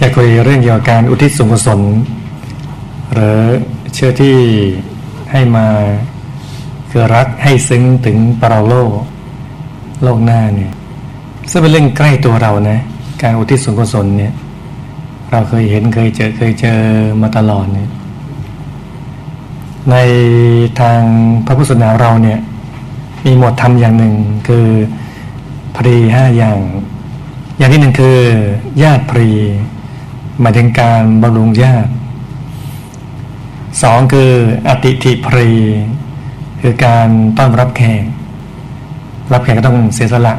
จะคุยเรื่องเกี่ยวกับการอุทิศส่วนกุศลหรือเชื่อที่ให้มาคือรักให้ซึ้งถึงปรโลกโลกหน้าเนี่ยซึ่งเป็นเรื่องใกล้ตัวเรานะ การอุทิศส่วนกุศลเนี่ย เราเคยเห็นเคยเจอเคยเจอมาตลอดเนี่ยในทางพระพุทธศาสนาเราเนี่ย มีหมวดธรรมอย่างหนึ่งคือพรีห้าอย่าง อย่างที่หนึ่งคือ ญาติพรี หมายถึงการบำรุงญาติสองคืออติทิพรีคือการต้อนรับแขก รับแขกก็ต้องเสียสละ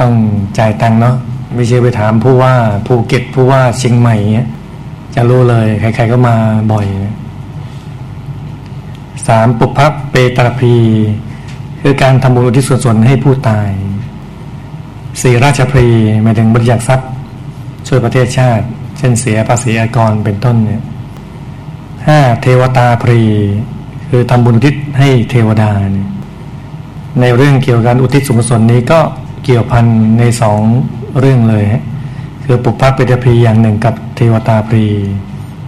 ต้องจ่ายตังค์เนาะไม่ใช่ไปถามผู้ว่าภูเก็ตผู้ว่าเชียงใหม่เนี้ยจะรู้เลย ใครๆก็มาบ่อยสามปุพพเปตรพี คือการทำบุญที่ส่วนให้ผู้ตายสี่ราชพรีหมายถึงบริจาคทรัพย์ ช่วยประเทศชาติ เช่นเสียภาษีอากรเป็นต้นเนี่ยห้าเทวตาพรี คือทำบุญอุทิศให้เทวดาเนี่ยในเรื่องเกี่ยวกับอุทิศสุขสนนี้ก็เกี่ยวพันในสองเรื่องเลย คือปุพพะเปตพรีอย่างหนึ่งกับเทวตาพรี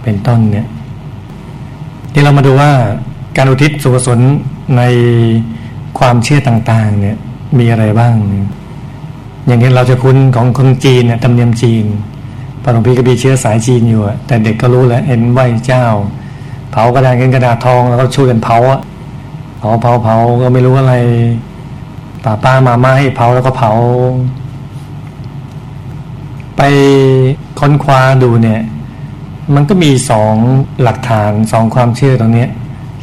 เป็นต้นเนี่ยที่เรามาดูว่าการอุทิศสุขสนในความเชื่อต่าง ๆ เนี่ยมีอะไรบ้างเนี่ย อย่างนี้เราจะคุ้นของคนจีนเนี่ยธรรมเนียมจีนปรมพีก็มีเชื้อสายจีนอยู่แต่เด็กก็รู้แล้วเห็นไหวเจ้า เผากระดาษเงินกระดาษทองแล้วก็ช่วยกันเผาอะเผาเผาเผาก็ไม่รู้อะไรป้าป้ามาม่าให้เผาแล้วก็เผา ไปค้นคว้าดูเนี่ย มันก็มีสองหลักฐานสองความเชื่อตรงนี้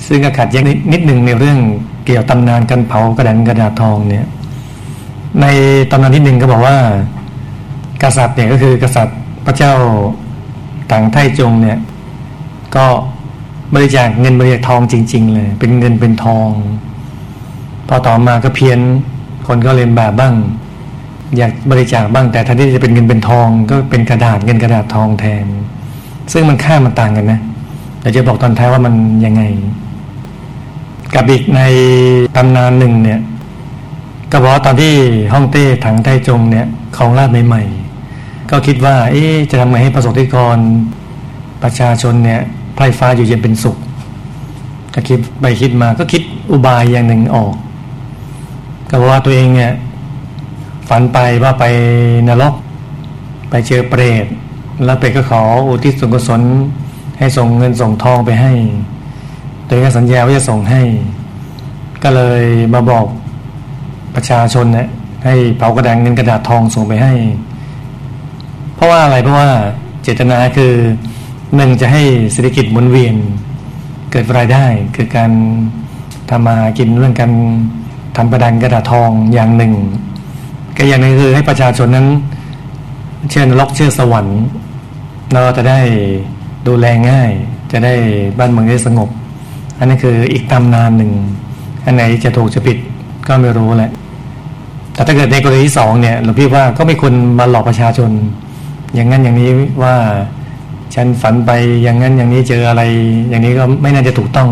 ซึ่งขัดแย้งนิดหนึ่งในเรื่องเกี่ยวตำนานการเผากระดานกระดาษทองเนี่ย ในตำนานที่หนึ่งก็บอกว่า กษัตริย์เนี่ยก็คือกษัตริย์พระเจ้าต่างไทจงเนี่ย ก็บริจาคเงินบริจาคทองจริง ๆ เลย เป็นเงินเป็นทอง พอต่อมาก็เพี้ยนคนก็เรียนแบบบ้าง อยากบริจาคบ้างแต่แทนที่จะเป็นเงินเป็นทองก็เป็นกระดาษเงินกระดาษทองแทน ซึ่งมันค่ามันต่างกันนะเดี๋ยวจะบอกตอนท้ายว่ามันยังไง กับอีกในตำนานหนึ่งเนี่ย ก็บอกว่าตอนที่ฮ่องเต้ถังไทจงเนี่ยของราชใหม่ๆก็คิดว่า เอ๊จะทำไงให้ประสบนิกรประชาชนเนี่ยไพรฟ้าอยู่เย็นเป็นสุขก็คิดไปคิดมาก็คิดอุบายอย่างหนึ่งออก ก็บอกว่าตัวเองเนี่ยฝันไปว่าไปนรก ไปเจอเปรตแล้วเปรตก็ขออุทิศส่วนกุศลให้ส่งเงินส่งทองไปให้ตัวเองก็สัญญาว่าจะส่งให้ ก็เลยมาบอก ประชาชนเนี่ยให้เผากระดาษเงินกระดาษทองส่งไปให้ เพราะว่าอะไรเพราะว่าเจตนาคือหนึ่งจะให้เศรษฐกิจหมุนเวียน เกิดรายได้คือการทำมากินเรื่องการทำกระดานกระดาษทองอย่างหนึ่ง ก็อย่างหนึ่งคือให้ประชาชนนั้น เชื่อนรกเชื่อสวรรค์เราจะได้ดูแลง่าย จะได้บ้านเมืองได้สงบ อันนี้คืออีกตำนานหนึ่ง อันไหนจะถูกจะผิดก็ไม่รู้แหละ แต่ถ้าเกิดในกรณีที่สองเนี่ยหลวงพี่ว่าก็ไม่ควรมาหลอกประชาชน อย่างนั้นอย่างนี้ว่าฉันฝันไปอย่างนั้นอย่างนี้เจออะไร อย่างนี้ก็ไม่น่าจะถูกต้อง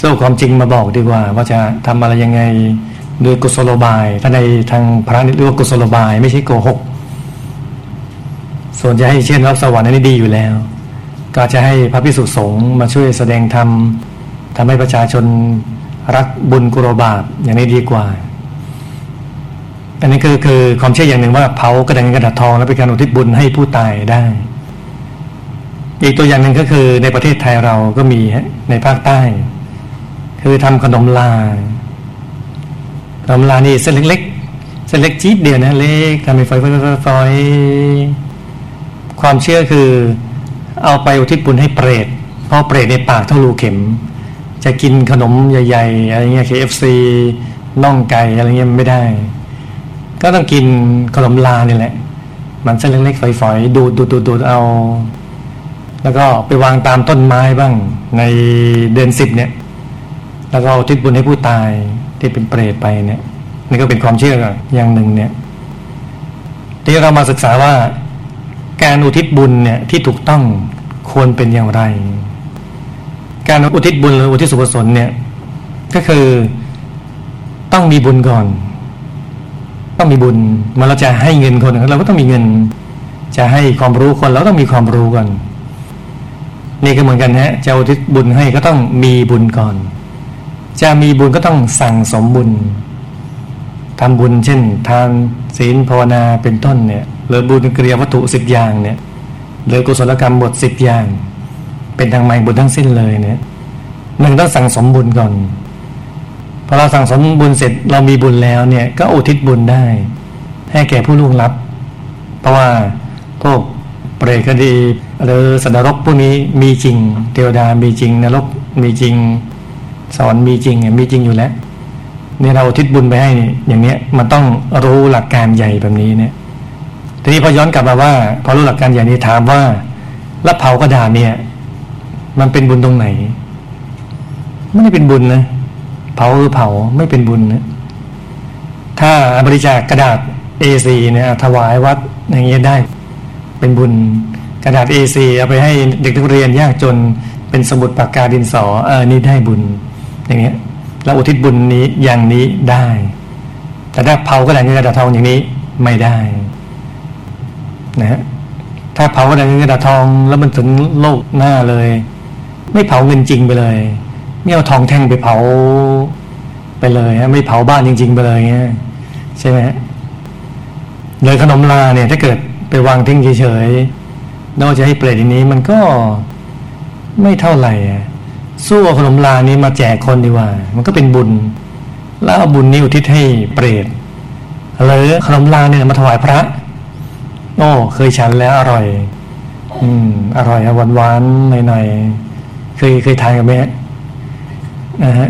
สู้ความจริงมาบอกดีกว่า ว่าจะทำอะไรยังไงโดยกุศโลบายถ้าในทางพระนี่เรียกว่ากุศโลบาย ไม่ใช่โกหก ส่วนจะให้เช่นรับสวรรค์นั้นดีอยู่แล้ว ก็จะให้พระพิสุสงฆ์มาช่วยแสดงธรรมทำให้ประชาชนรักบุญกุโรบาปอย่างนี้ดีกว่า อันนี้คือคือความเชื่ออย่างหนึ่งว่าเผากระดังกระดาษทองแล้วเป็นการอุทิศบุญให้ผู้ตายได้ อีกตัวอย่างหนึ่งก็คือในประเทศไทยเราก็มีในภาคใต้ คือทำขนมลาขนมลานี่เส้นเล็กๆเส้นเล็กจี๊ดเดียวนะเล็กทำเป็นฝอยๆความเชื่อคือเอาไปอุทิศบุญให้เปรตเพราะเปรตในปากเท่ารูเข็ม จะกินขนมใหญ่ๆอะไรเงี้ย KFC น่องไก่อะไรเงี้ยไม่ได้ ก็ต้องกินขนมลาเนี่ยแหละ มันเส้นเล็กๆฝอยๆดูดดูดดูดเอา แล้วก็ไปวางตามต้นไม้บ้างในเดือนสิบเนี่ย แล้วก็ทิศบุญให้ผู้ตายที่เป็นเปรตไปเนี่ยนี่ก็เป็นความเชื่ออย่างหนึ่งเนี่ยที่เรามาศึกษาว่า การอุทิศบุญเนี่ยที่ถูกต้องควรเป็นอย่างไร การอุทิศบุญหรืออุทิศสุขสนเนี่ยก็คือต้องมีบุญก่อน ต้องมีบุญเมาเราจะให้เงินคนเราก็ต้องมีเงิน จะให้ความรู้คนเราต้องมีความรู้ก่อนนี่ก็เหมือนกันฮะจะอุทิศบุญให้ก็ต้องมีบุญก่อน จะมีบุญก็ต้องสั่งสมบุญทำบุญเช่น ทานศีลภาวนาเป็นต้นเนี่ยหรือบุญกิริยวัตถุสิบอย่างเนี่ยหรือกุศลกรรมบทสิบอย่าง เป็นทางใหม่บุญทั้งสิ้นเลยเนี่ยหนึ่งต้องสั่งสมบุญก่อน พอเราสั่งสมบุญเสร็จเรามีบุญแล้วเนี่ยก็อุทิศบุญได้ ให้แก่ผู้ล่วงลับ เพราะว่าพวกเปรตคดีหรือสัตว์นรกพวกนี้มีจริง เทวดามีจริงนรกมีจริงสวรรค์มีจริงมีจริงอยู่แล้วนี่เราทิศบุญไปให้อย่างเนี้ยมันต้องรู้หลักการใหญ่แบบนี้เนี่ยทีนี้พอย้อนกลับมาว่า พอรู้หลักการใหญ่นี้ถามว่ารับเผากระดาษเนี่ย มันเป็นบุญตรงไหน ไม่ได้เป็นบุญนะ เผาคือเผาไม่เป็นบุญนะถ้าบริจาคกระดาษ A4 เนี่ยถวายวัดอย่างเงี้ยได้เป็นบุญกระดาษ A4 เอาไปให้เด็กนักเรียนยากจนเป็นสมุดปากกาดินสอเออนี่ได้บุญอย่างเงี้ยเราอุทิศบุญนี้อย่างนี้ได้ แต่ถ้าเผากระดาษเงินกระดาษทองอย่างนี้ไม่ได้นะฮะถ้าเผากระดาษเงินกระดาษทองแล้วมันถึงโลกหน้าเลย ไม่เผาเงินจริงไปเลย ไม่เอาทองแท่งไปเผาไปเลยฮะไม่เผาบ้านจริง ๆ ไปเลยเงี้ยใช่ไหมเลยขนมลาเนี่ยถ้าเกิดไปวางทิ้งเฉยๆนอกจะให้เปรตอย่างนี้มันก็ไม่เท่าไหร่สู้เอาขนมลานี้มาแจกคนดีกว่า มันก็เป็นบุญ แล้วเอาบุญนี้อุทิศให้เปรตหรือขนมลาเนี่ยมาถวายพระ โอ้เคยฉันแล้วอร่อย อืม อร่อยหวานหวานหน่อยๆเคยเคยทานกันไหม นะฮะ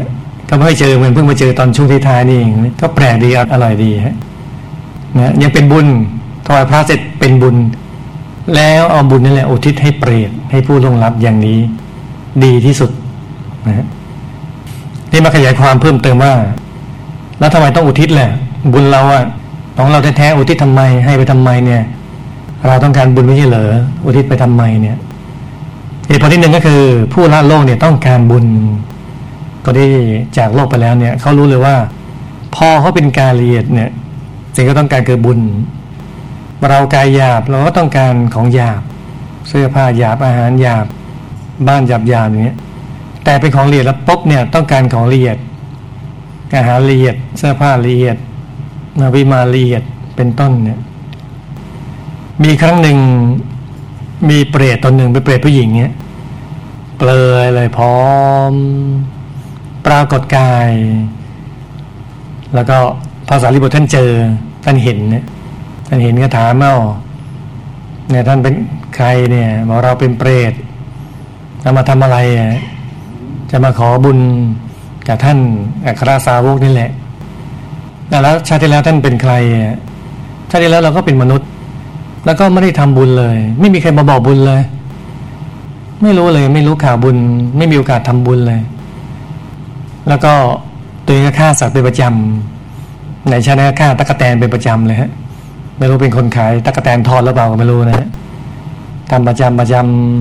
ก็ไม่เจอเหมือนเพิ่งมาเจอตอนช่วงท้ายนี่เองก็แปลกดีอร่อยดีฮะนะยังเป็นบุญถวายพระเสร็จเป็นบุญ แล้วเอาบุญนั่นแหละอุทิศให้เปรตให้ผู้ลงรับอย่างนี้ ดีที่สุดนะนี่มาขยายความเพิ่มเติมว่า แล้วทำไมต้องอุทิศแหละ บุญเราอะของเราแท้ๆอุทิศทำไมให้ไปทำไมเนี่ย เราต้องการบุญไม่ใช่เหรออุทิศไปทำไมเนี่ยเหตุผลที่หนึ่งก็คือ ผู้ละโลกเนี่ยต้องการบุญ ก็ได้จากโลกไปแล้วเนี่ยเขารู้เลยว่า พอเขาเป็นกายละเอียดเนี่ยสิ่งก็ต้องการคือบุญ เรากายหยาบเราก็ต้องการของหยาบ เสื้อผ้าหยาบอาหารหยาบ บ้านหยาบหยาบอย่างเงี้ยแต่เป็นของละเอียดแล้วปุ๊บเนี่ยต้องการของละเอียดอาหารละเอียดเสื้อผ้าละเอียดนาวิมาละเอียดเป็นต้นเนี่ยมีครั้งหนึ่งมีเปรตตนหนึ่งเป็นเปรตผู้หญิงเนี่ยเปลยเลยพร้อม ปรากฏกาย แล้วก็ภาษาลิบุตรท่านเจอ ท่านเห็นเนี่ยท่านเห็นก็ถามเอ้าเนี่ยท่านเป็นใครเนี่ยบอกเราเป็นเปรตจะมาทำอะไร จะมาขอบุญกับท่านอัครสาวกนี่แหละแล้วชาติที่แล้วท่านเป็นใครชาติที่แล้วเราก็เป็นมนุษย์ แล้วก็ไม่ได้ทำบุญเลย ไม่มีใครมาบอกบุญเลย ไม่รู้เลย ไม่รู้ข่าวบุญ ไม่มีโอกาสทำบุญเลย แล้วก็ตัวเองก็ฆ่าสัตว์เป็นประจำในชาติฆ่าตะกแตนเป็นประจำเลยฮะไม่รู้เป็นคนขายตะกแตนทอดหรือเปล่าก็ไม่รู้นะฮะทำประจำประจ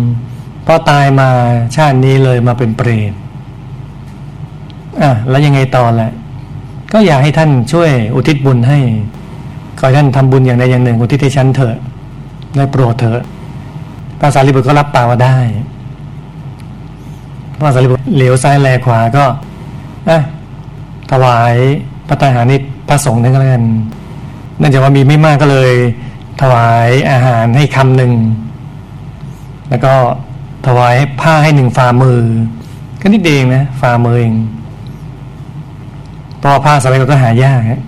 ำพอตายมาชาตินี้เลยมาเป็นเปรตอะแล้วยังไงต่อแหละก็อยากให้ท่านช่วยอุทิศบุญให้ขอให้ท่านทำบุญอย่างใดอย่างหนึ่งอุทิศให้ฉันเถอะได้โปรดเถอะภาษาลิบุตรก็รับปากว่าได้ภาษาลิบุตรเหลียวซ้ายแลขวาก็ อะถวายพระตาหานิพระสงฆ์นั่นก็แล้วกันเนื่องจากว่ามีไม่มากก็เลย ถวายอาหารให้คำหนึ่ง แล้วก็ถวายผ้าให้หนึ่งฝ่ามือ ก็นิดเดียวนะฝ่ามือเองพราะผ้าสมัยก็หายากฮะ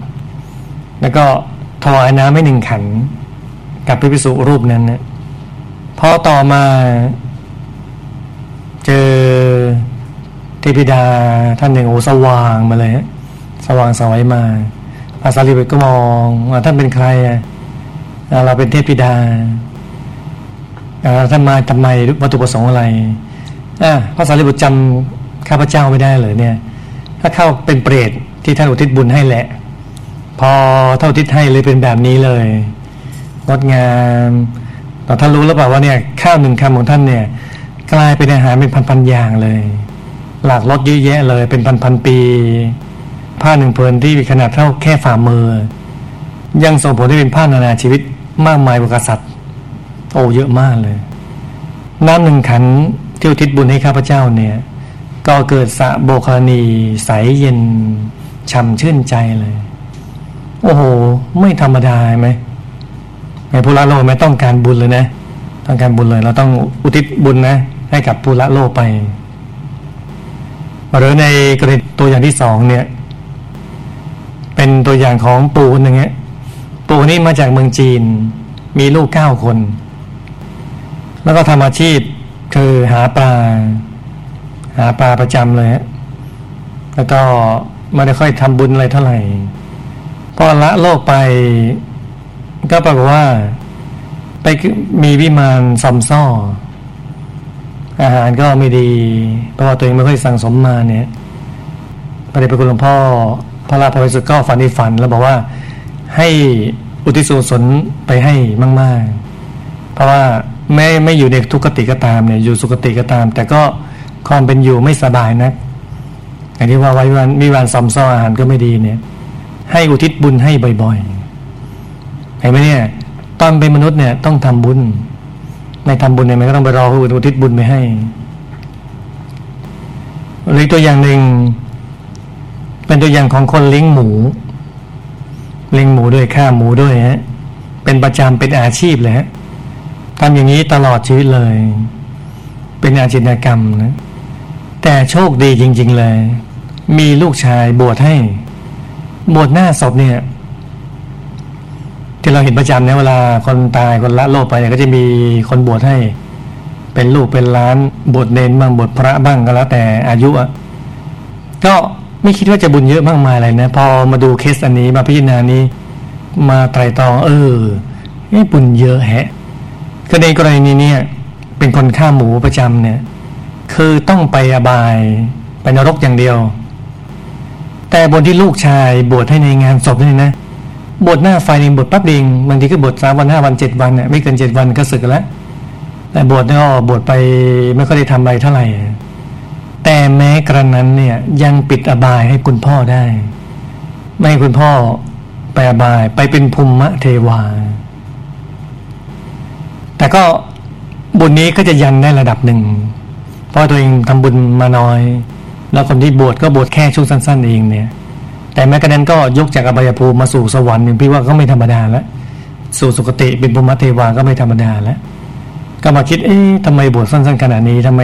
แล้วก็ถวายน้ำให้หนึ่งขัน กับพระภิกษุรูปนั้นนะพอต่อมา เจอ เทพิดาท่านหนึ่งโอ้สว่างมาเลยสว่างสวัยมาพระสารีบุตรก็มองว่าท่านเป็นใครอะเราเป็นเทพิดาท่านมาทำไมวัตถุประสงค์อะไรอะพระสารีบุตรจำข้าพเจ้าไม่ได้เลยเนี่ย ถ้าเข้าเป็นเปรตที่ท่านอุทิศบุญให้แหละ พอเท่าทิศให้เลยเป็นแบบนี้เลยงดงามแต่ท่านรู้หรือเปล่าว่าเนี่ยข้าวหนึ่งคำของท่านเนี่ย กลายเป็นอาหารเป็นพันๆอย่างเลย หลากลดเยอะแยะเลยเป็นพันๆปี ผ้าหนึ่งเพลินที่มีขนาดเท่าแค่ฝ่ามือ ยังส่งผลให้เป็นผ้านานาชีวิตมากมายกว่ากษัตริย์โอ้เยอะมากเลย น้ำหนึ่งขันเที่อุทิศบุญให้ข้าพเจ้าเนี่ย ก็เกิดสะโบคานีใสเย็นช่ำชื่นใจเลย โอ้โห ไม่ธรรมดาไหมไอ้ผู้ละโลกไม่ต้องการบุญเลยนะ ต้องการบุญเลย เราต้องอุทิศบุญนะ ให้กับผู้ละโลกไป หรือในกรณีตัวอย่างที่สองเนี่ย เป็นตัวอย่างของปู่คนหนึ่งเงี้ยปู่นี่มาจากเมืองจีน มีลูกเก้าคน แล้วก็ทำอาชีพคือหาปลา หาปลาประจำเลยฮะแล้วก็ไม่ได้ค่อยทำบุญอะไรเท่าไหร่พอละโลกไป ก็ปรากฏว่า ไปมีวิมานซอมซ่อ อาหารก็ไม่ดี เพราะว่าตัวเองไม่ค่อยสั่งสมมาเนี่ยพระเดชพระคุณหลวงพ่อพระราพระสุดก็ฝันในฝัน แล้วบอกว่าให้อุทิศส่วนไปให้มาก ๆ เพราะว่าแม้ไม่อยู่ในทุกขติก็ตามเนี่ยอยู่สุขติก็ตาม แต่ก็ความเป็นอยู่ไม่สบายนะักอย่างที่ว่าไว้วันมีวันซอมซ่ออาหารก็ไม่ดีเนี่ย ให้อุทิศบุญให้บ่อยๆเห็นไหมเนี่ย ตอนเป็นมนุษย์เนี่ยต้องทำบุญ ไม่ทำบุญเนี่ยมันก็ต้องไปรอคนอื่นอุทิศบุญไปให้หรือตัวอย่างหนึ่ง เป็นตัวอย่างของคนเลี้ยงหมู เลี้ยงหมูด้วยฆ่าหมูด้วยฮะเป็นประจำเป็นอาชีพเลยฮะทำอย่างนี้ตลอดชีวิตเลย เป็นอาชีพกรรมนะ แต่โชคดีจริง ๆ เลย มีลูกชายบวชให้ บวชหน้าศพเนี่ย ที่เราเห็นประจำเนี่ยเวลาคนตายคนละโลกไปเนี่ยก็จะมีคนบวชให้ เป็นลูกเป็นล้านบวชเนนบ้างบวชพระบ้างก็แล้วแต่อายุอะก็ไม่คิดว่าจะบุญเยอะมากมายอะไรนะ พอมาดูเคสอันนี้มาพิจารณานี้ มาไตรตรองเออนี่บุญเยอะแฮะก็ในกรณีนี้เนี่ยเป็นคนฆ่าหมูประจำเนี่ย คือต้องไปอบายไปนรกอย่างเดียว แต่บนที่ลูกชายบวชให้ในงานศพนี่นะ บวชหน้าไฟเองบวชปั๊บเองบางทีก็บวชสามวันห้าวันเจ็ดวันเนี่ยไม่เกินเจ็ดวันก็สึกแล้ว แต่บวชเนี่ยก็บวชไปไม่ค่อยได้ทำอะไรเท่าไหร่ แต่แม้กระนั้นเนี่ยยังปิดอบายให้คุณพ่อได้ ไม่ให้คุณพ่อไปอบายไปเป็นภูมิเทวา แต่ก็บุญนี้ก็จะยันได้ระดับหนึ่ง เพราะตัวเองทำบุญมาน้อย แล้วคนที่บวชก็บวชแค่ช่วงสั้น ๆ เองเนี่ย แต่แม้กระนั้นก็ยกจากอบายภูมิมาสู่สวรรค์เนี่ยพี่ว่าก็ไม่ธรรมดาแล้วสู่สุคติเป็นภูมิเทวาก็ไม่ธรรมดาแล้วก็มาคิดเอ๊ะทำไมบวชสั้นๆขนาดนี้ทำไม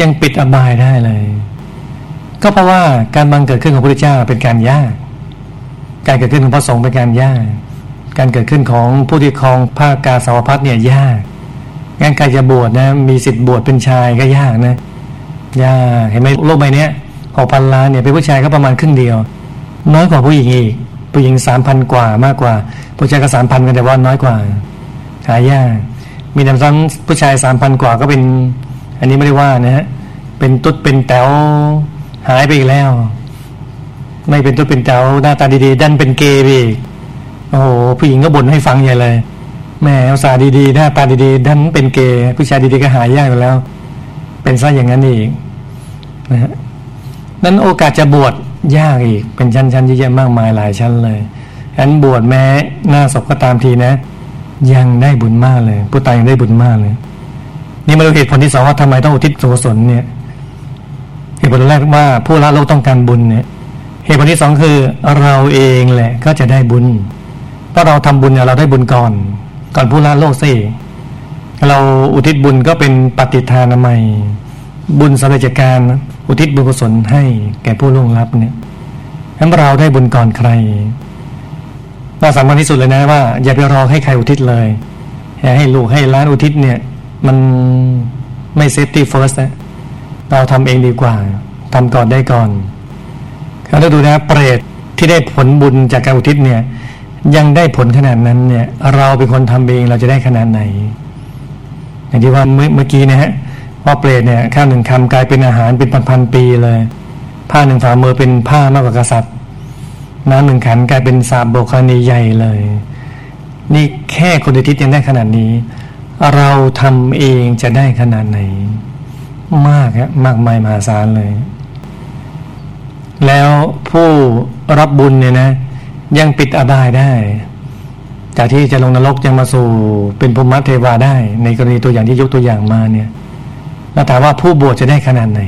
ยังปิดอบายได้เลย ก็เพราะว่าการบังเกิดขึ้นของพระเจ้าเป็นการยาก การเกิดขึ้นของพระสงฆ์เป็นการยาก การเกิดขึ้นของผู้ที่ครองภาคกาสาวพัดเนี่ยยากงานการจะบวชนะมีสิทธิ์บวชเป็นชายก็ยากนะยากเห็นไหมโลกใบนี้หกพันล้านเนี่ยเป็นผู้ชายก็ประมาณครึ่งเดียว น้อยกว่าผู้หญิงอีกผู้หญิงสามพันกว่ามากกว่า ผู้ชายก็สามพันกันแต่ว่าน้อยกว่าหายากมีนำซ้ำผู้ชายสามพันกว่าก็เป็น อันนี้ไม่ได้ว่านะฮะเป็นตุ๊ดเป็นแต๋วหายไปอีกแล้ว ไม่เป็นตุ๊ดเป็นแต๋วหน้าตาดีๆดันเป็นเกย์ไปอีกโอ้โหผู้หญิงก็บ่นให้ฟังใหญ่เลยแม่เอาสาดีๆหน้าตาดีๆดันเป็นเกย์ผู้ชายดีๆก็หายยากแล้ว เป็นซะอย่างนั้นอีกนะฮะนั้นโอกาสจะบวช ยากอีกเป็นชั้นๆเยอะๆมากมายหลายชั้นเลยฉะนั้นบวชแม้หน้าศพก็ตามทีนะ ยังได้บุญมากเลย ผู้ตายยังได้บุญมากเลย นี่มาดูเหตุผลที่สองว่าทำไมต้องอุทิศส่วนนเนี่ยเหตุผลแรกว่าผู้ละโลกต้องการบุญเนี่ยเหตุผลที่สองคือเราเองแหละก็จะได้บุญเพราะเราทำบุญเนี่ยเราได้บุญก่อน ก่อนผู้ละโลกสิเราอุทิศบุญก็เป็นปัตติทานมัย บุญสำเร็จจากการ อุทิศบุญกุศลให้แก่ผู้ล่วงลับเนี่ยนั้นเราได้บุญก่อนใครน่าสำคัญที่สุดเลยนะว่า อย่าไปรอให้ใครอุทิศเลยให้ลูกให้หลานอุทิศเนี่ย มันไม่ safety first นะเราทำเองดีกว่าทำก่อนได้ก่อนเราดูนะเปรตที่ได้ผลบุญจากการอุทิศเนี่ย ยังได้ผลขนาดนั้นเนี่ย เราเป็นคนทำเองเราจะได้ขนาดไหน อย่างที่ว่าเมื่อกี้นะฮะ ว่าเปรตเนี่ยข้าวหนึ่งคำกลายเป็นอาหารเป็นพันๆปีเลย ผ้าหนึ่งฝ่ามือเป็นผ้ามากกว่ากษัตริย์ น้ำหนึ่งขันกลายเป็นสาบโบคานีใหญ่เลย นี่แค่คนอุทิศยังได้ขนาดนี้ เราทำเองจะได้ขนาดไหน มากฮะมากมายมหาศาลเลย แล้วผู้รับบุญเนี่ยนะ ยังปิดอบายได้จากที่จะลงนรกยังมาสู่เป็นพรหมเทวาได้ ในกรณีตัวอย่างที่ยกตัวอย่างมาเนี่ย แล้วถามว่าผู้บวชจะได้ขนาดไหน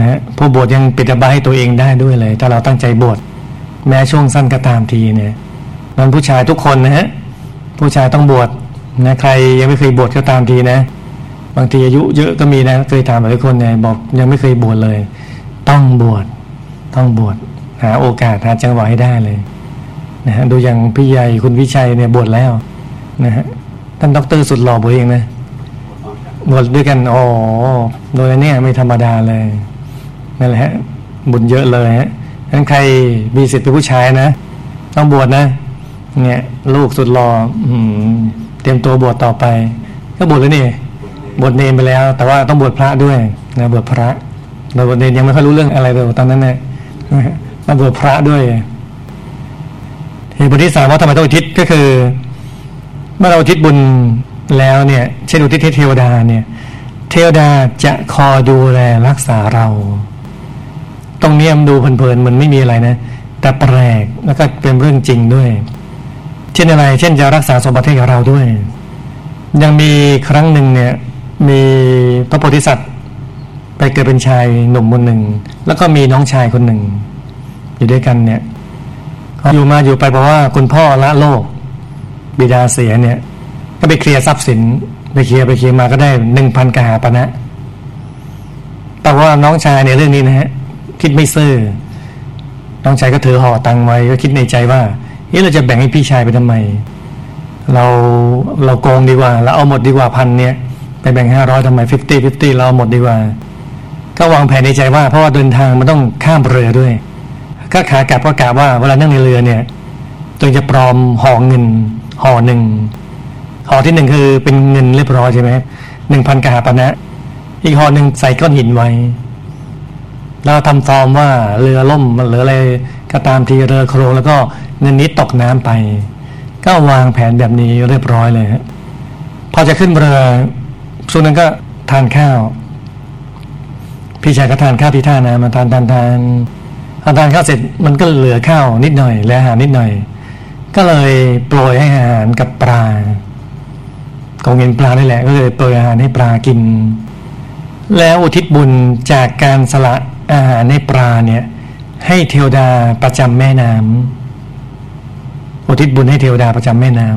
นะผู้บวชยังปิดอบายให้ตัวเองได้ด้วยเลย ถ้าเราตั้งใจบวชแม้ช่วงสั้นก็ตามทีเนี่ยมันผู้ชายทุกคนนะฮะผู้ชายต้องบวชนะใครยังไม่เคยบวชก็ตามทีนะ บางทีอายุเยอะก็มีนะเคยถามหลายคนเนี่ยบอกยังไม่เคยบวชเลย ต้องบวชต้องบวชหาโอกาสหาจังหวะให้ได้เลยนะฮะดูอย่างพี่ใหญ่คุณวิชัยเนี่ยบวชแล้วนะฮะท่านด็อกเตอร์สุดหล่อบวชเองนะ บวชด้วยกันอ๋อโดยเนี่ยไม่ธรรมดาเลยนั่นแหละฮะบุญเยอะเลยฮะนั้นใครมีสิทธิ์เป็นผู้ชายนะ ต้องบวชนะ เนี่ย ลูกสุดหล่ออืมเตรียมตัวบวชต่อไป ก็บวชแล้วนี่บวชเนรไปแล้ว แต่ว่าต้องบวชพระด้วยนะบวชพระเราบวชเนรยังไม่ค่อยรู้เรื่องอะไรเลยตอนนั้นเนี่ยมาบวชพระด้วยเหตุผลที่สามว่าทำไมต้องอุทิศก็คือ เมื่อเราอุทิศบุญ แล้วเนี่ยเช่นอุทิศเทวดาเนี่ยเทวดาจะคอยดูแลรักษาเรา ตรงนี้มันดูเพลินๆมันไม่มีอะไรนะ แต่แปลกแล้วก็เป็นเรื่องจริงด้วย เช่นอะไร เช่นจะรักษาสมบัติให้กับเราด้วย ยังมีครั้งหนึ่งเนี่ยมีพระโพธิสัตว์ไปเกิดเป็นชายหนุ่มคนหนึ่ง แล้วก็มีน้องชายคนหนึ่ง อยู่ด้วยกันเนี่ยอยู่มาอยู่ไปเพราะว่าคุณพ่อละโลก บิดาเสียเนี่ย ก็ไปเคลียร์ทรัพย์สินไปเคลียร์ไปเคลียร์มาก็ได้หนึ่งพันกหาปณะนะแต่ว่าน้องชายในเรื่องนี้นะฮะคิดไม่ซื่อน้องชายก็ถือห่อตังไว้ก็คิดในใจว่าเฮ้เราจะแบ่งให้พี่ชายไปทำไม เราเราโกงดีกว่าเราเอาหมดดีกว่าพันเนี่ยไปแบ่งห้าร้อยทำไม fifty fifty เราเอาหมดดีกว่า ก็วางแผนในใจว่า เพราะว่าเดินทางมันต้องข้ามเรือด้วย ก็ขากลับก็กะว่าเวลานั่งในเรือเนี่ยตัวจะปลอมห่อเงินห่อหนึ่ง ห่อที่หนึ่งคือเป็นเงินเรียบร้อยใช่ไหมหนึ่งพันกหาปณะนะอีกห่อหนึ่งใส่ก้อนหินไว้ แล้วทำฟอร์มว่าเรือล่มหรืออะไรก็ตามทีเรือโครงแล้วก็เงินนี้ตกน้ำไป ก็วางแผนแบบนี้เรียบร้อยเลยฮะพอจะขึ้นเรือช่วงนั้นก็ทานข้าว พี่ชายก็ทานข้าวที่ท่านะมาทานทานทานทานทานข้าวเสร็จมันก็เหลือข้าวนิดหน่อยและอาหารนิดหน่อย ก็เลยโปรยให้อาหารกับปลา ของเงินปลาได้แหละก็เลยโปรยอาหารให้ปลากิน แล้วอุทิศบุญจากการสละอาหารให้ปลาเนี่ยให้เทวดาประจำแม่น้ำอุทิศบุญให้เทวดาประจำแม่น้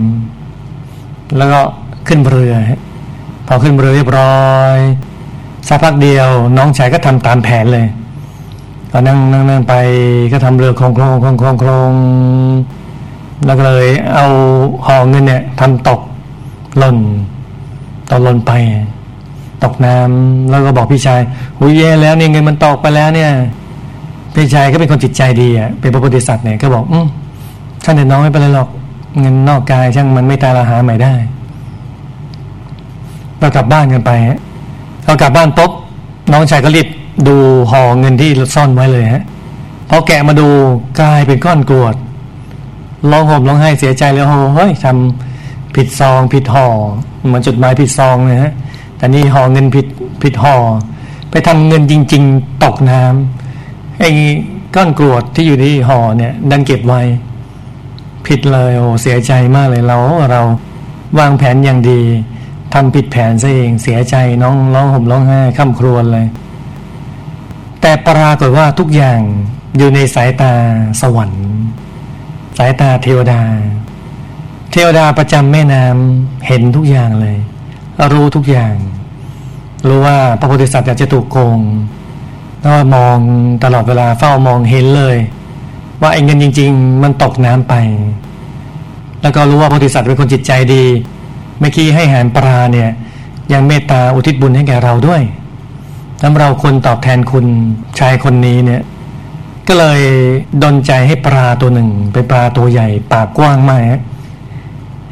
ำแล้วก็ขึ้นเรือ พอขึ้นเรือเรียบร้อยสักพักเดียวน้องชายก็ทำตามแผนเลยก็นั่งนั่งนั่งไปก็ทำเรือโครงโครงโครงโครงโครงแล้วก็เลยเอาห่อเงินเนี่ยทำตก หล่นตกหล่นไป ตกน้ำแล้วก็บอกพี่ชายหุยแย่แล้วเนี่ยเงินมันตกไปแล้วเนี่ย พี่ชายก็เป็นคนจิตใจดีอะเป็นพระโพธิสัตว์เนี่ยก็บอกอืมท่านเด็กน้องไม่เป็นไรหรอก เงินนอกกายช่างมันไม่ตายเราหาใหม่ได้เรากลับบ้านกันไปเรากลับบ้านปุ๊บน้องชายก็รีบดูห่อเงินที่ซ่อนไว้เลยฮะพอแกะมาดูกลายเป็นก้อนกรวดร้องห่มร้องไห้เสียใจแล้วโเฮ้ยทำ ผิดซองผิดห่อเหมือนจดหมายผิดซองเลยฮะแต่นี่ห่อเงินผิดผิดห่อไปทำเงินจริง ๆ ตกน้ำไอ้ก้อนกรวดที่อยู่ที่ห่อเนี่ย ดันเก็บไว้ ผิดเลยโอ้เสียใจมากเลยเราเราวางแผนอย่างดีทำผิดแผนซะเองเสียใจน้องร้องห่มร้องไห้ข้ามครวญเลย แต่ปรากฏว่าทุกอย่างอยู่ในสายตาสวรรค์ สายตาเทวดา เทวดาประจำแม่น้ำเห็นทุกอย่างเลย รู้ทุกอย่าง รู้ว่าพระโพธิสัตว์อยากจะถูกโกงแล้วมองตลอดเวลาเฝ้ามองเห็นเลย ว่าไอ้เงินจริง ๆ มันตกน้ำไป แล้วก็รู้ว่าพระโพธิสัตว์เป็นคนจิตใจดีเมื่อกี้ให้หารปลาเนี่ย ยังเมตตาอุทิศบุญให้แก่เราด้วยแ้วเราคนตอบแทนคุณชายคนนี้เนี่ย ก็เลยดนใจให้ปลาตัวหนึ่งเป็นปลาตัวใหญ่ ปากกว้างมาก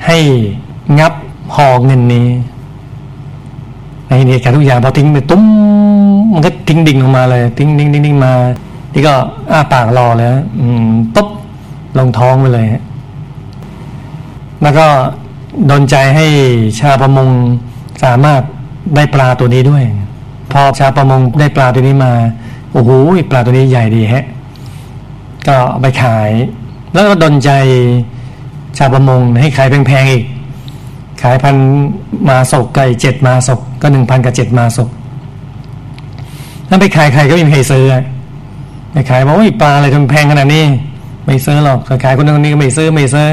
ให้งับห่อเงินนี้ในเหตุการณ์ทุกอย่างพอทิ้งไปตุ้มมันก็ทิ้งดิ่งลงมาเลยทิ้งดิ่งดิ่งมาที่ก็อ้าปากรอเลยอืมปุ๊บลงท้องไปเลยแล้วก็ดนใจให้ชาประมงสามารถได้ปลาตัวนี้ด้วย พอชาประมงได้ปลาตัวนี้มาโอ้โหปลาตัวนี้ใหญ่ดีฮะ ก็ไปขาย แล้วก็ดนใจ ชาวประมงให้ขายแพงๆอีก ขายพันมาศกไก่เจ็ดมาศกก็หนึ่งพันกับเจ็ดมาศกถ้าไปขายใครก็ไม่มีใครซื้อไปขายบอกว่าปลาอะไรทำแพงขนาดนี้ ไม่ซื้อหรอกขายคนนั้นคนนี้ก็ไม่ซื้อไม่ซื้อ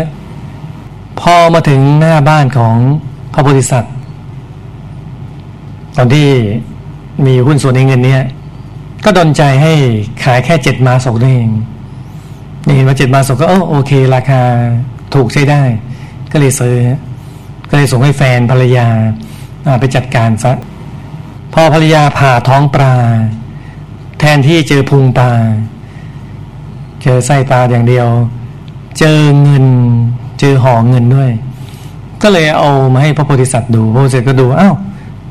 พอมาถึงหน้าบ้านของพระโพธิสัตว์ตอนที่มีหุ้นส่วนในเงินเนี้ยก็ดนใจให้ขายแค่เจ็ดมาศกเองนี่เห็นว่าเจ็ดมาศกก็โอเค ราคา ถูกใช้ได้ ก็เลยซื้อ ก็เลยส่งให้แฟนภรรยาไปจัดการซะพอภรรยาผ่าท้องปลา แทนที่เจอพุงปลา เจอไส้ปลาอย่างเดียว เจอเงิน เจอห่อเงินด้วย ก็เลยเอามาให้พระโพธิสัตว์ดูพระโพธิสัตว์ก็ดูอ้าว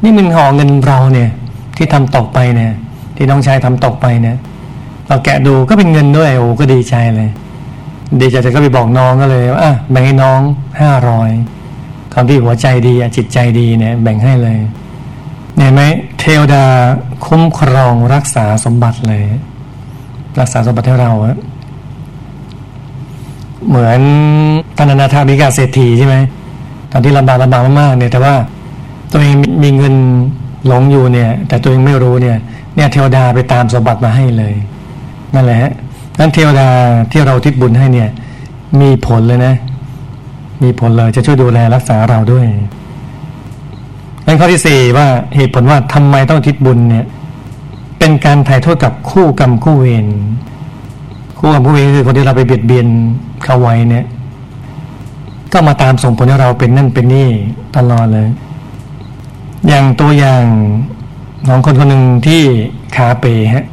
นี่มันห่อเงินเราเนี่ย ที่ทำตกไปเนี่ย ที่น้องชายทำตกไปเนี่ยเราแกะดูก็เป็นเงินด้วยโอ้ก็ดีใจเลย ดีใจจะก็ไปบอกน้องก็เลยว่าอะแบ่งให้น้องห้าร้อยความที่หัวใจดีจิตใจดีเนี่ย แบ่งให้เลยเห็นไหมเทวดาคุ้มครองรักษาสมบัติเลย รักษาสมบัติให้เราอะเหมือนธนานาธาบิกาเศรษฐีใช่ไหมตอนที่ลำบากลำบากมากๆเนี่ย แต่ว่าตัวเองมีเงินหลงอยู่เนี่ย แต่ตัวเองไม่รู้เนี่ย เนี่ยเทวดาไปตามสมบัติมาให้เลยนั่นแหละ นั้นเทวดาที่เราทิศบุญให้เนี่ย มีผลเลยนะ มีผลเลยจะช่วยดูแลรักษาเราด้วยนั้นข้อที่สี่ว่าเหตุผลว่าทำไมต้องอุทิศบุญเนี่ย เป็นการไถ่โทษกับคู่กรรมคู่เวรคู่กรรมคู่เวรคือคนที่เราไปเบียดเบียนเขาไว้เนี่ย ก็มาตามส่งผลให้เราเป็นนั่นเป็นนี่ตลอดเลย อย่างตัวอย่างของคนคนหนึ่งที่ขาเป๋ฮะ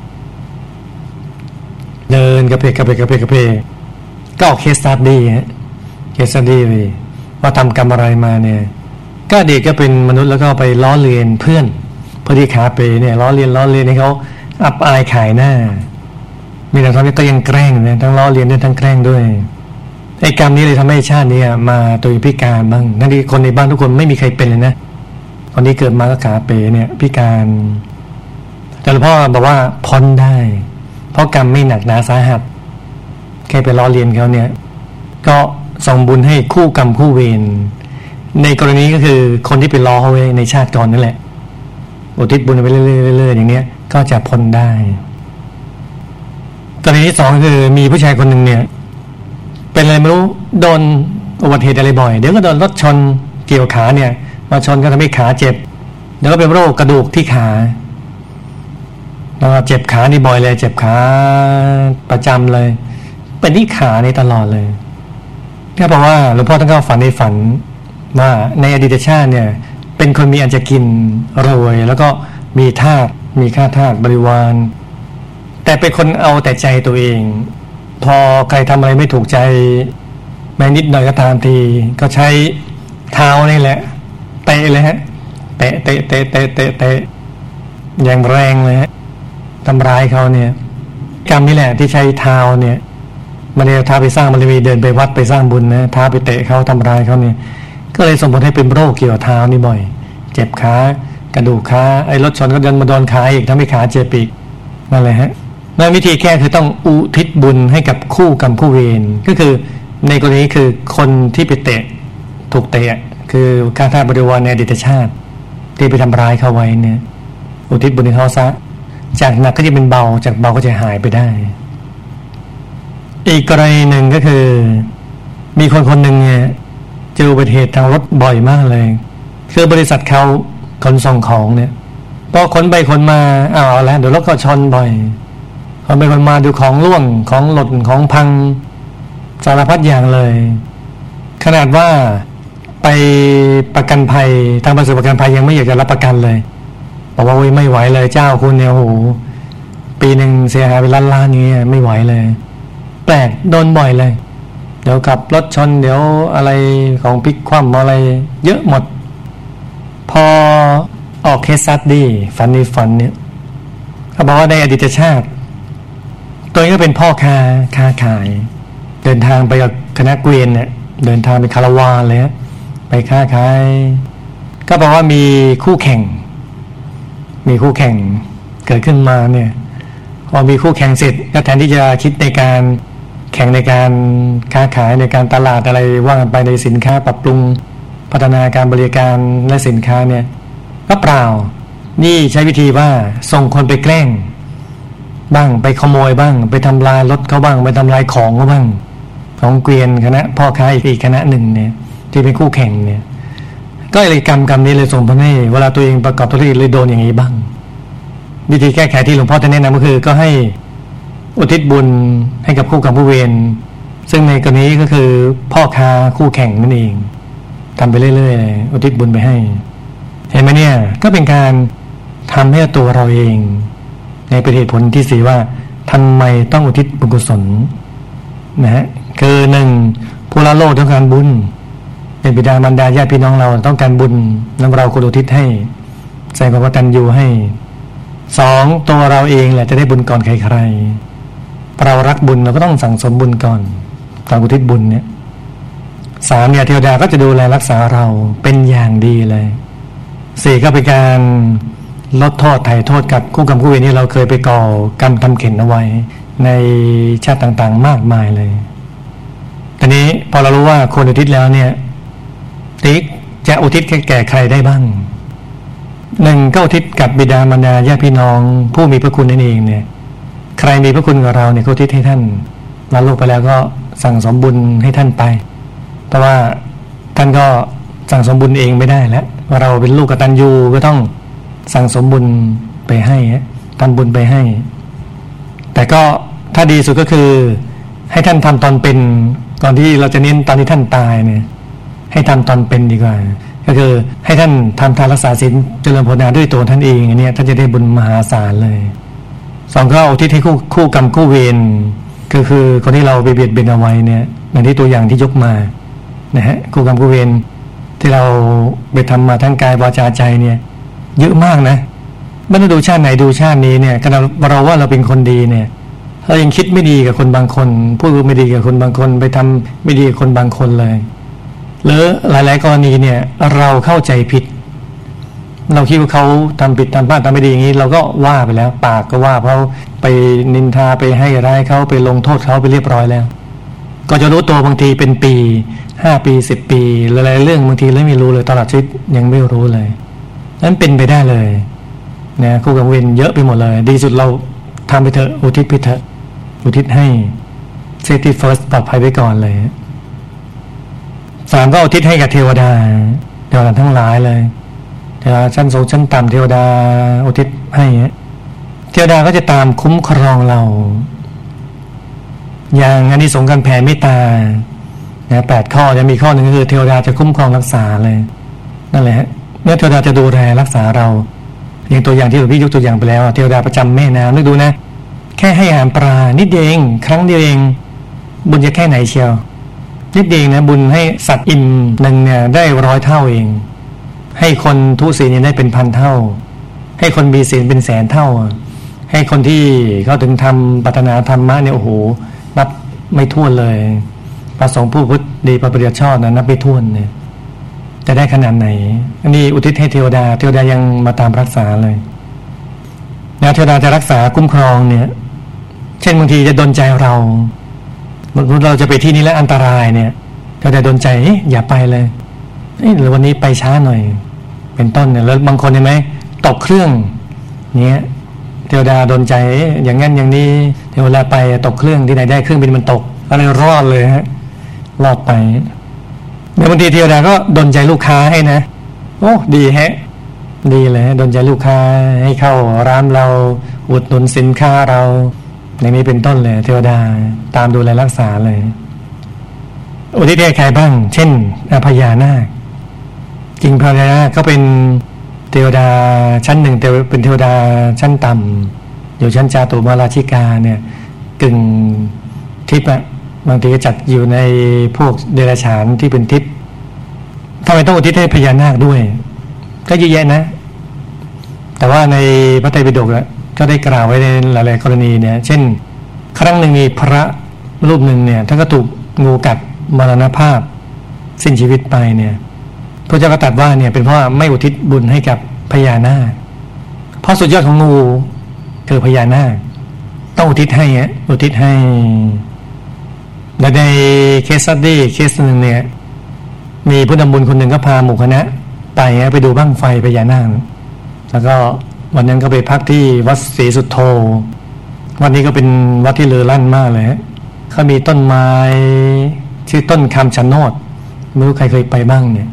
เดินกะเผลกกะเผลกกะเผลกกะเผลกก็ออก case study ฮะเคสตัดดี้ว่าทำกรรมอะไรมาเนี่ย ก็เด็กก็เป็นมนุษย์แล้วก็ไปล้อเลียนเพื่อนพอดีขาเปเนี่ยล้อเลียนล้อเลียนให้เขาอับอายขายหน้า มีแต่ทำให้ก็ยังแกล้งเนี่ยทั้งล้อเลียนด้วยทั้งแกล้งด้วยไอ้กรรมนี้เลยทำให้ชาตินี้มาตัวพิการบ้างนั่นที่คนในบ้านทุกคนไม่มีใครเป็นเลยนะคนที่เกิดมาก็ขาเปเนี่ยพิการแต่หลวงพ่อบอกว่าพ้นได้ เพราะกรรมไม่หนักหนาสาหัสแค่ไปล้อเลียนเขาเนี่ย ก็ส่งบุญให้คู่กรรมคู่เวรในกรณีก็คือคนที่ไปล้อเขาไว้ในชาติก่อนนั่นแหละอุทิศบุญไปเรื่อยๆอย่างเนี้ย ก็จะพ้นได้กรณีที่สองคือมีผู้ชายคนหนึ่งเนี่ย เป็นอะไรไม่รู้โดนอุบัติเหตุอะไรบ่อย เดี๋ยวก็โดนรถชนเกี่ยวขาเนี่ย มาชนก็ทำให้ขาเจ็บ เดี๋ยวก็เป็นโรคกระดูกที่ขา เจ็บขานี่บ่อยเลย เจ็บขาประจำเลย เป็นที่ขานี่ตลอดเลยก็เพราะว่าหลวงพ่อต้องเข้าฝันในฝันว่าในอดีตชาติเนี่ย เป็นคนมีอันจะกินรวยแล้วก็มีทาสมีค่าทาสบริวาร แต่เป็นคนเอาแต่ใจตัวเอง พอใครทำอะไรไม่ถูกใจแม้นิดหน่อยก็ตามที ก็ใช้เท้านี่แหละเตะเลยฮะเตะเตะเตะเตะเตะเตะอย่างแรงเลยฮะ ทำร้ายเขาเนี่ย กรรมนี่แหละที่ใช้เท้าเนี่ยมันเนี่ยท้าไปสร้างมันมีเดินไปวัดไปสร้างบุญนะท้าไปเตะเขาทำร้ายเขาเนี่ยก็เลยส่งผลให้เป็นโรคเกี่ยวกับเท้านี่บ่อย เจ็บขากระดูกขาไอ้รถชนก็เดินมาโดนขาอีกทำให้ขาเจ็บอีกนั่นแหละฮะนั่นวิธีแก้คือต้องอุทิศบุญให้กับคู่กรรมคู่เวรก็คือในกรณีคือคนที่ไปเตะถูกเตะคือข้าทาสบริวารในอดีตชาติ ที่ไปทำร้ายเขาไว้เนี่ยอุทิศบุญให้เขาซะ จากหนักก็จะเป็นเบา จากเบาก็จะหายไปได้ อีกกรณีหนึ่งก็คือ มีคนคนหนึ่งเนี่ยเจออุบัติเหตุทางรถบ่อยมากเลย คือบริษัทเขาขนส่งของเนี่ยพอขนไปขนมาอ้าวแล้วเดี๋ยวรถก็ชนบ่อยขนไปขนมาดูของล่วงของหล่นของพังสารพัดอย่างเลย ขนาดว่าไปประกันภัยทางบริษัทประกันภัยยังไม่อยากจะรับประกันเลย บอกว่าไม่ไหวเลยเจ้าคุณเนี่ยโหปีหนึ่งเสียหายไปล้านล้านนี้ไม่ไหวเลย แปลกโดนบ่อยเลย เดี๋ยวกับรถชนเดี๋ยวอะไรของพิกคว่ำอะไร เยอะหมด พอออกเคสซัดดีฟันนี่ฟันเนี่ยเขาบอกว่าในอดีตชาติ ตัวนี้ก็เป็นพ่อค้าค้าขาย เดินทางไปกับคณะเกวียนเนี่ยเดินทางไปคาราวานเลยไปค้าขายก็บอกว่ามีคู่แข่ง มีคู่แข่งเกิดขึ้นมาเนี่ยพอมีคู่แข่งเสร็จก็แทนที่จะคิดในการแข่งในการค้าขายในการตลาดอะไรว่ากันไปในสินค้าปรับปรุงพัฒนาการบริการและสินค้าเนี่ยก็เปล่า นี่ใช้วิธีว่าส่งคนไปแกล้ง บ้างไปขโมยบ้าง ไปทำลายรถเขาบ้าง ไปทำลายของเขาบ้าง ของเกวียนคณะพ่อค้าอีกอีกคณะหนึ่งเนี่ยที่เป็นคู่แข่งเนี่ย ก็เลยกรรมกรรมนี้เลยส่งผลให้เวลาตัวเองประกอบธุรกิจเลยโดนอย่างนี้บ้าง วิธีแก้ไขที่หลวงพ่อจะแนะนำก็คือ ก็ให้อุทิศบุญให้กับคู่กรรมผู้เวรซึ่งในกรณีก็คือพ่อค้าคู่แข่งนั่นเองทำไปเรื่อยๆอุทิศบุญไปให้ เห็นไหมเนี่ย ก็เป็นการทำให้ตัวเราเอง ในประเหตุผลที่สี่ว่าทำไมต้องอุทิศบุญกุศลนะฮะคือหนึ่งผู้ละโลกต้องการบุญ เป็นบิดามารดาญาติพี่น้องเราต้องการบุญนั้นเราควรอุทิศให้ใส่ความกตัญญูให้สองตัวเราเองแหละจะได้บุญก่อนใครๆเรารักบุญเราก็ต้องสั่งสมบุญก่อนตอนอุทิศบุญเนี่ยสามเนี่ยเทวดาก็จะดูแลรักษาเราเป็นอย่างดีเลยสี่ก็เป็นการลดโทษไถ่โทษกับคู่กรรมคู่เวรนี่เราเคยไปก่อกรรมทำเข็นเอาไว้ ในชาติต่างๆมากมายเลยทีนี้พอเรารู้ว่าคนอุทิศแล้วเนี่ย ติ๊กจะอุทิศแก่ใครได้บ้างหนึ่งก็อุทิศกับบิดามารดาญาติพี่น้อง ผู้มีพระคุณนั่นเองเนี่ย ใครมีพระคุณกับเราเนี่ยก็อุทิศให้ท่านลาโลกไปแล้วก็สั่งสมบุญให้ท่านไป แต่ว่าท่านก็สั่งสมบุญเองไม่ได้แล้วเราเป็นลูกกตัญญูก็ต้องสั่งสมบุญไปให้ทำบุญไปให้ แต่ก็ถ้าดีสุดก็คือให้ท่านทำตอนเป็นก่อนที่เราจะเน้นตอนที่ท่านตายเนี่ย ให้ทำตอนเป็นดีกว่า ก็คือให้ท่านทำทานรักษาศีลเจริญภาวนาด้วยตัวท่านเองอันนี้ท่านจะได้บุญมหาศาลเลยสองก็เอาที่ให้คู่คู่กรรมคู่เวรก็คือคนที่เราไปเบียดเบียนเอาไว้เนี่ยอย่างที่ตัวอย่างที่ยกมานะฮะคู่กรรมคู่เวรที่เราไปทำมาทั้งกายวาจาใจเนี่ยเยอะมากนะไม่ต้องดูชาติไหนดูชาตินี้เนี่ยขณะเราว่าเราเป็นคนดีเนี่ยเรายังคิดไม่ดีกับคนบางคนพูดไม่ดีกับคนบางคน ไปทำไม่ดีกับคนบางคนเลย หรือหลาย ๆ กรณีเนี่ยเราเข้าใจผิด เราคิดว่าเขาทำผิดทำพลาดทำไม่ดีอย่างนี้ เราก็ว่าไปแล้ว ปากก็ว่าเขาไปนินทาไปให้ร้ายเขาไปลงโทษเขาไปเรียบร้อยแล้วก็จะรู้ตัวบางทีเป็นปีห้าปีสิบปีหลายๆเรื่องบางทีเลยไม่รู้เลยตลอดชีวิตยังไม่รู้เลยนั้นเป็นไปได้เลยนะคู่กับเวรเยอะไปหมดเลย ดีสุดเราทำไปเถอะอุทิศพิเถอะอุทิศให้เซฟตี้เฟิร์สปลอดภัยไว้ก่อนเลย สามก็อุทิศให้กับเทวดาเทวดาทั้งหลายเลยเทวดาชั้นสูงชั้นต่ำเทวดาอุทิศให้เทวดาก็จะตามคุ้มครองเรา อย่างอันนี้สงการแผ่เมตตาแปดข้อจะมีข้อหนึ่งก็คือเทวดาจะคุ้มครองรักษาเลยนั่นแหละเมื่อเทวดาจะดูแลรักษาเราอย่างตัวอย่างที่หลวงพี่ยกตัวอย่างไปแล้วเทวดาประจำแม่น้ำนึกดูนะ แค่ให้อาหารปลานิดเดียวเองครั้งเดียวเองบุญจะแค่ไหนเชียว นิดเดียวนะบุญให้สัตว์อิ่มหนึ่งเนี่ยได้ร้อยเท่าเอง ให้คนทุศีลเนี่ยได้เป็นพันเท่า ให้คนมีศีลเป็นแสนเท่า ให้คนที่เขาถึงทำปัฒนาธรรมะเนี่ยโอ้โหนับไม่ท้วนเลยประสงค์ผู้พุทธดีประปริยชอบนะนับไม่ท้วนเนี่ยจะได้ขนาดไหนอันนี้อุทิศให้เทวดา เทวดายังมาตามรักษาเลยนะเทวดาจะรักษาคุ้มครองเนี่ย เช่นบางทีจะดนใจเรา บางทีเราจะไปที่นี้แล้วอันตรายเนี่ยเทวดาดนใจอย่าไปเลยหรือวันนี้ไปช้าหน่อย เป็นต้นเนี่ยแล้วบางคนเห็นไหมตกเครื่องเนี้ยเทวดาโดนใจอย่างงั้นอย่างนี้เทวดาไปตกเครื่องที่ไหนได้เครื่องบินมันตกอะไรรอดเลยฮะรอดไปเดี๋ยวบางทีเทวดาก็ดนใจลูกค้าให้นะโอ้ดีฮะ ดีเลยดนใจลูกค้าให้เข้าร้านเราอุดหนุนสินค้าเรา อย่างนี้เป็นต้นเลย เทวดาตามดูแลรักษาเลย อุทิศให้ใครบ้าง เช่นอพญานาคจริงพญานาคก็เป็นเทวดาชั้นหนึ่งแต่เป็นเทวดาชั้นต่ำอยู่ชั้นจาตุมาราชิกาเนี่ย กึ่งทิพย์อะบางทีก็จัดอยู่ในพวกเดรัจฉานที่เป็นทิพย์ทำไมต้องอุทิศให้พญานาคด้วย ก็เยอะแยะนะ แต่ว่าในพระไตรปิฎก ก็ได้กล่าวไว้ในหลาย ๆ กรณีเนี่ย เช่น ครั้งหนึ่งมีพระรูปหนึ่งเนี่ยท่านก็ถูกงูกัดมรณภาพ สิ้นชีวิตไปเนี่ยพระเจ้าก็ตรัสว่าเนี่ยเป็นเพราะไม่อุทิศบุญให้กับพญานาคเพราะสุดยอดของงูคือพญานาคต้องอุทิศให้อุทิศให้และใน case study เคสหนึ่งเนี่ย มีผู้นำบุญคนหนึ่งก็พาหมู่คณะ ไปไปดูบั้งไฟพญานาคแล้วก็ วันนั้นก็ไปพักที่วัดศรีสุทโธวัดนี้ก็เป็นวัดที่เลื่องลือมากเลยเขามีต้นไม้ชื่อต้นคำชะโนดไม่รู้ใครเคยไปบ้างเนี่ย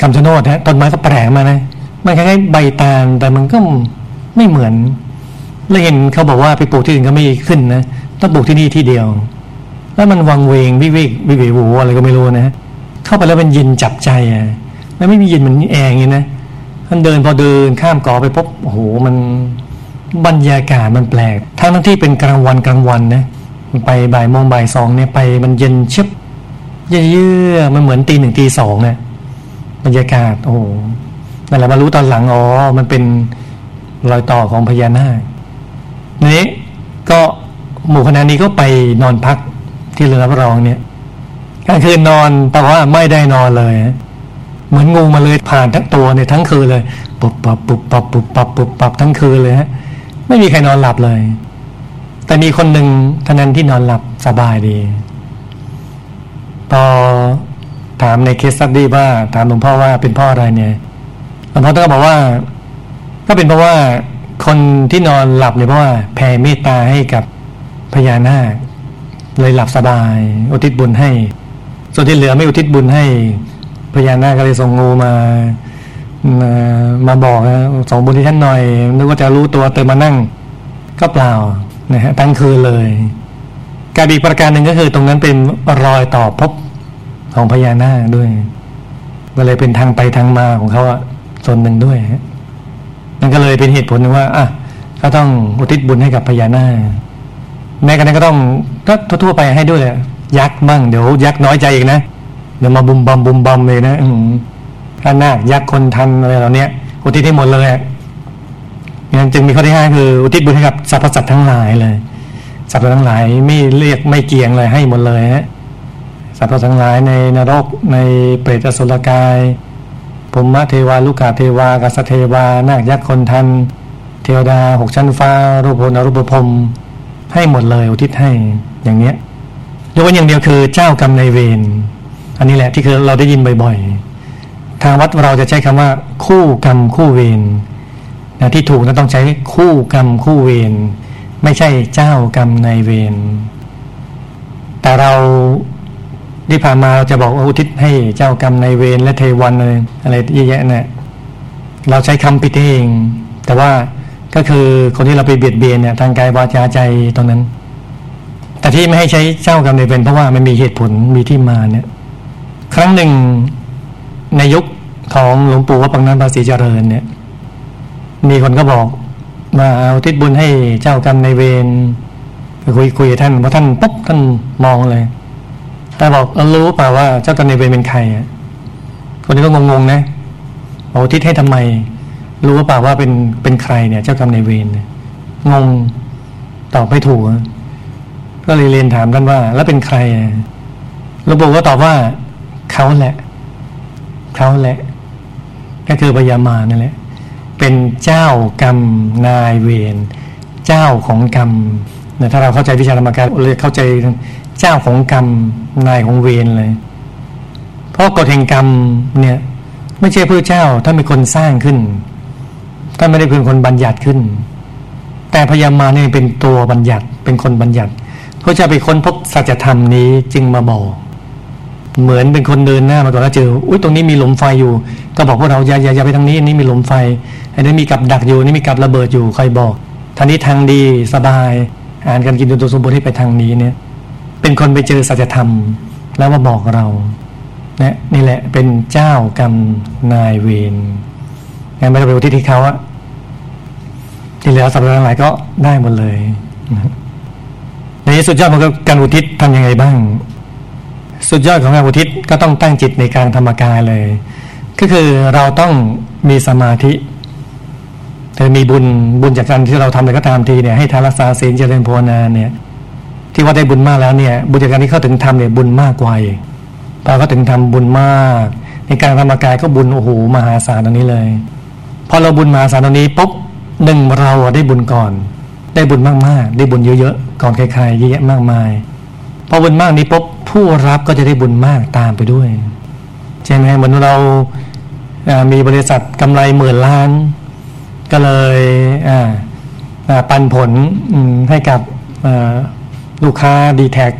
คำชะโนดฮะต้นไม้ก็แปลกมานะมันคล้ายๆใบตาลแต่มันก็ไม่เหมือน แล้วเห็นเขาบอกว่าไปปลูกที่อื่นก็ไม่ขึ้นนะต้องปลูกที่นี่ที่เดียว แล้วมันวังเวงวิเวกวิเวหูอะไรก็ไม่รู้นะ เข้าไปแล้วมันเย็นจับใจอะแล้วไม่มีเย็นเหมือนแอร์อย่างนี้นะ ท่านเดินพอเดินข้ามกอไปปุ๊บโอ้โหมันบรรยากาศมันแปลก ทั้งทั้งที่เป็นกลางวันกลางวันนะไปบ่ายโมงบ่ายสองเนี่ยไปมันเย็นเชิบเยื่อมันเหมือนตีหนึ่งตีสองเนี่ยบรรยากาศ โอ้โหนั่นแหละมารู้ตอนหลังอ๋อมันเป็นรอยต่อของพญานาคนี้ก็หมู่คณะนี้ก็ไปนอนพักที่เรือรับรองเนี่ยกลางคืนนอนแต่ว่าไม่ได้นอนเลย เหมือนงูมาเลยผ่านทั้งตัวเนี่ยทั้งคืนเลยปุบปับปุบปับปุบปับปุบปับทั้งคืนเลยฮะไม่มีใครนอนหลับเลย แต่มีคนหนึ่งท่านั้นที่นอนหลับสบายดีพอถามในเคสซัดดี้ว่า ถามหลวงพ่อว่าเป็นพ่ออะไรเนี่ยหลวงพ่อต้องบอกว่า ก็เป็นเพราะว่าคนที่นอนหลับเนี่ยเพราะว่าแผ่เมตตาให้กับพญานาคเลยหลับสบาย อุทิศบุญให้ ส่วนที่เหลือไม่อุทิศบุญให้ พญานาคก็เลยส่งงูมามาบอกนะส่งบุญที่ท่านหน่อยนึกว่าจะรู้ตัวเติมมานั่ง ก็เปล่านะฮะตั้งคืนเลยการอีกประการหนึ่งก็คือตรงนั้นเป็นรอยต่อพบของพญานาคด้วยก็เลยเป็นทางไปทางมาของเขาอะส่วนหนึ่งด้วยนั่นก็เลยเป็นเหตุผลว่าอะก็ต้องอุทิศบุญให้กับพญานาคแม้กระนั้นก็ต้องก็ทั่วไปให้ด้วยแหละยักษ์บ้างเดี๋ยวยักษ์น้อยใจอีกนะ เดี๋ยวมาบุมบอมบุมบอมเลยนะอืถ้านาคยักษ์คนทันอะไรเหล่านี้อุทิศให้หมดเลยงั้นจึงมีข้อที่ห้าคือ อุทิศบุญให้กับสรรพสัตว์ทั้งหลายเลยสัตว์ทั้งหลายไม่เรียกไม่เกียงเลยให้หมดเลยฮะสัตว์ทั้งหลายในนรกในเปรตสุรกายพมะเทวาลูกาเทวากัสเทวานาคยักษ์คนทัน เทวดาหกชั้นฟ้า รูปพลอรูปพรมให้หมดเลยอุทิศให้อย่างเนี้ยยกเว้นอย่างเดียวคือเจ้ากรรมในเวร อันนี้แหละที่คือเราได้ยินบ่อยๆ ทางวัดเราจะใช้คำว่า คู่กรรมคู่เวรนะที่ถูกนั้นต้องใช้คู่กรรมคู่เวรไม่ใช่เจ้ากรรมในเวรแต่เราที่ผ่านมาเราจะบอกอุทิศให้เจ้ากรรมในเวรและเทวันอะไรอะไรเยอะแยะเนี่ยเราใช้คำผิดเอง แต่ว่าก็คือคนที่เราไปเบียดเบียนเนี่ยทางกายวาจาใจตรงนั้น แต่ที่ไม่ให้ใช้เจ้ากรรมในเวรเพราะว่ามันมีเหตุผลมีที่มาเนี่ย ครั้งหนึ่งในยุคของหลวงปู่วัดปังนันภาษีเจริญเนี่ย มีคนก็บอกมาเอาทิศบุญให้เจ้ากรรมในเวรคุยคุยท่านพอท่านปุ๊บท่านมองเลยแต่บอกรู้เปล่าว่าเจ้ากรรมในเวรเป็นใครอะคนนี้ก็งงๆนะบอกทิศให้ทำไม รู้เปล่าว่าเป็นเป็นใครเนี่ย เจ้ากรรมในเวรงงตอบไม่ถูก ก็เลยเรียนถามท่านว่า แล้วเป็นใครหลวงปู่ก็ตอบว่า เขาแหละเขาแหละ ก็คือพยามานั่นแหละ เป็นเจ้ากรรมนายเวรเจ้าของกรรมนี่ยถ้าเราเข้าใจวิชาธรรมการเลยเข้าใจเจ้าของกรรมนายของเวรเลย เพราะกฎแห่งกรรมเนี่ย ไม่ใช่พระเจ้าท่านเป็นคนสร้างขึ้นท่านไม่ได้เป็นคนบัญญัติขึ้น แต่พญามาเนี่ยเป็นตัวบัญญัติเป็นคนบัญญัติพระเจ้าไปค้นพบสัจธรรมนี้จึงมาบอก เหมือนเป็นคนเดินหน้ามาก่อนแล้วเจออุ้ยตรงนี้มีหลุมไฟอยู่ ก็บอกพวกเราอย่าอย่าไปทางนี้นี่มีหลุมไฟอันนี้มีกับดักอยู่นี่มีกับระเบิดอยู่ใครบอกทางนี้ทางดีสบายอ่านกันกินจนตัวสมบูรณ์ให้ไปทางนี้เนี่ย เป็นคนไปเจอสัจธรรม แล้วมาบอกเรานะนี่แหละเป็นเจ้ากรรมนายเวรงั้นไม่ต้องไปอุทิศที่เขาอะที่เหลือสัปดาห์หลายก็ได้หมดเลยในสุดยอดของการอุทิศทำยังไงบ้าง สุดยอดของการอุทิศก็ต้องตั้งจิตในการธรรมกายเลย ก็คือเราต้องมีสมาธิแต่มีบุญบุญจากการที่เราทำอะไรก็ตามทีเนี่ยให้ทานรักษาศีลเจริญภาวนาเนี่ย ที่ว่าได้บุญมากแล้วเนี่ยบุญจากการที่เขาถึงทำเนี่ยบุญมากกว่าอีกพอเขาถึงทำบุญมาก ในการธรรมกายก็บุญโอ้โหมหาศาลตรงนี้เลยพอเราบุญมหาศาลตรงนี้ปุ๊บหนึ่งเราได้บุญก่อน ได้บุญมากๆ ได้บุญเยอะๆก่อนใครๆเยอะแยะมากมายพอบุญมากนี้ปุ๊บ ผู้รับก็จะได้บุญมากตามไปด้วยใช่ไหมเหมือนเรามีบริษัทกำไรหมื่นล้าน ก็เลยปันผลให้กับลูกค้าดีแท็ก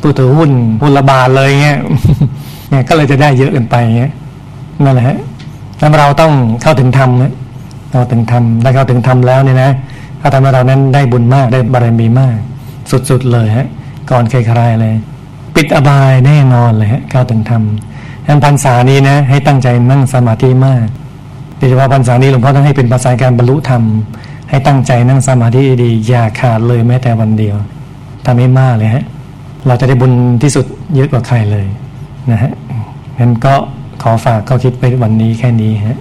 ผู้ถือหุ้นหุ้นละบาทเลยเงี้ยเนี่ยก็เลยจะได้เยอะเกินไปเงี้ยนั่นแหละฮะแล้วเราต้องเข้าถึงธรรมเราถึงธรรมได้เข้าถึงธรรมแล้วเนี่ยนะถ้าทำให้เรานั้นได้บุญมากได้บารมีมาก สุดๆเลยฮะ ก่อนเคยครเลย ปิดอบายแน่นอนเลยฮะเข้าวถึงธรรมทั้นพรรษานี้นะ ให้ตั้งใจนั่งสมาธิมากโดยเฉพาะพรรษานี้หลวงพ่อต้องให้เป็นภาษาการบรรลุธรรม ให้ตั้งใจนั่งสมาธิดีอย่าขาดเลยแม้แต่วันเดียวทำให้มากเลยฮะ เราจะได้บุญที่สุดเยอะกว่าใครเลยนะฮะงั้นก็ขอฝากข้อคิดไปวันนี้แค่นี้ฮะ